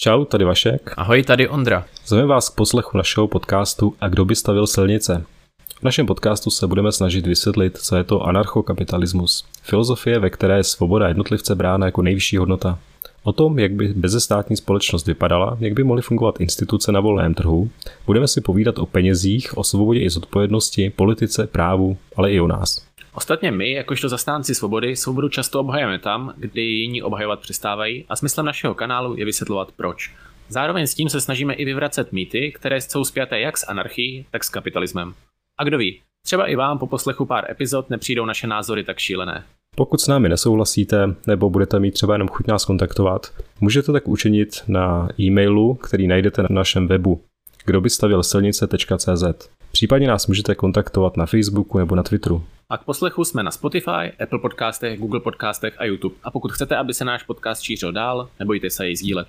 Čau, tady Vašek. Ahoj, tady Ondra. Zveme vás k poslechu našeho podcastu A kdo by stavil silnice? V našem podcastu se budeme snažit vysvětlit, co je to anarchokapitalismus. Filozofie, ve které je svoboda jednotlivce brána jako nejvyšší hodnota. O tom, jak by bezestátní společnost vypadala, jak by mohly fungovat instituce na volném trhu, budeme si povídat o penězích, o svobodě i zodpovědnosti, politice, právu, ale i o nás. Ostatně my, jakožto zastánci svobody, svobodu často obhajujeme tam, kdy jiní obhajovat přestávají a smyslem našeho kanálu je vysvětlovat proč. Zároveň s tím se snažíme i vyvracet mýty, které jsou spjaté jak s anarchií, tak s kapitalismem. A kdo ví, třeba i vám po poslechu pár epizod nepřijdou naše názory tak šílené. Pokud s námi nesouhlasíte nebo budete mít třeba jenom chuť nás kontaktovat, můžete tak učinit na e-mailu, který najdete na našem webu kdo by stavil silnice.cz. Případně nás můžete kontaktovat na Facebooku nebo na Twitteru. A k poslechu jsme na Spotify, Apple podcastech, Google podcastech a YouTube. A pokud chcete, aby se náš podcast šířil dál, nebojte se jej sdílet.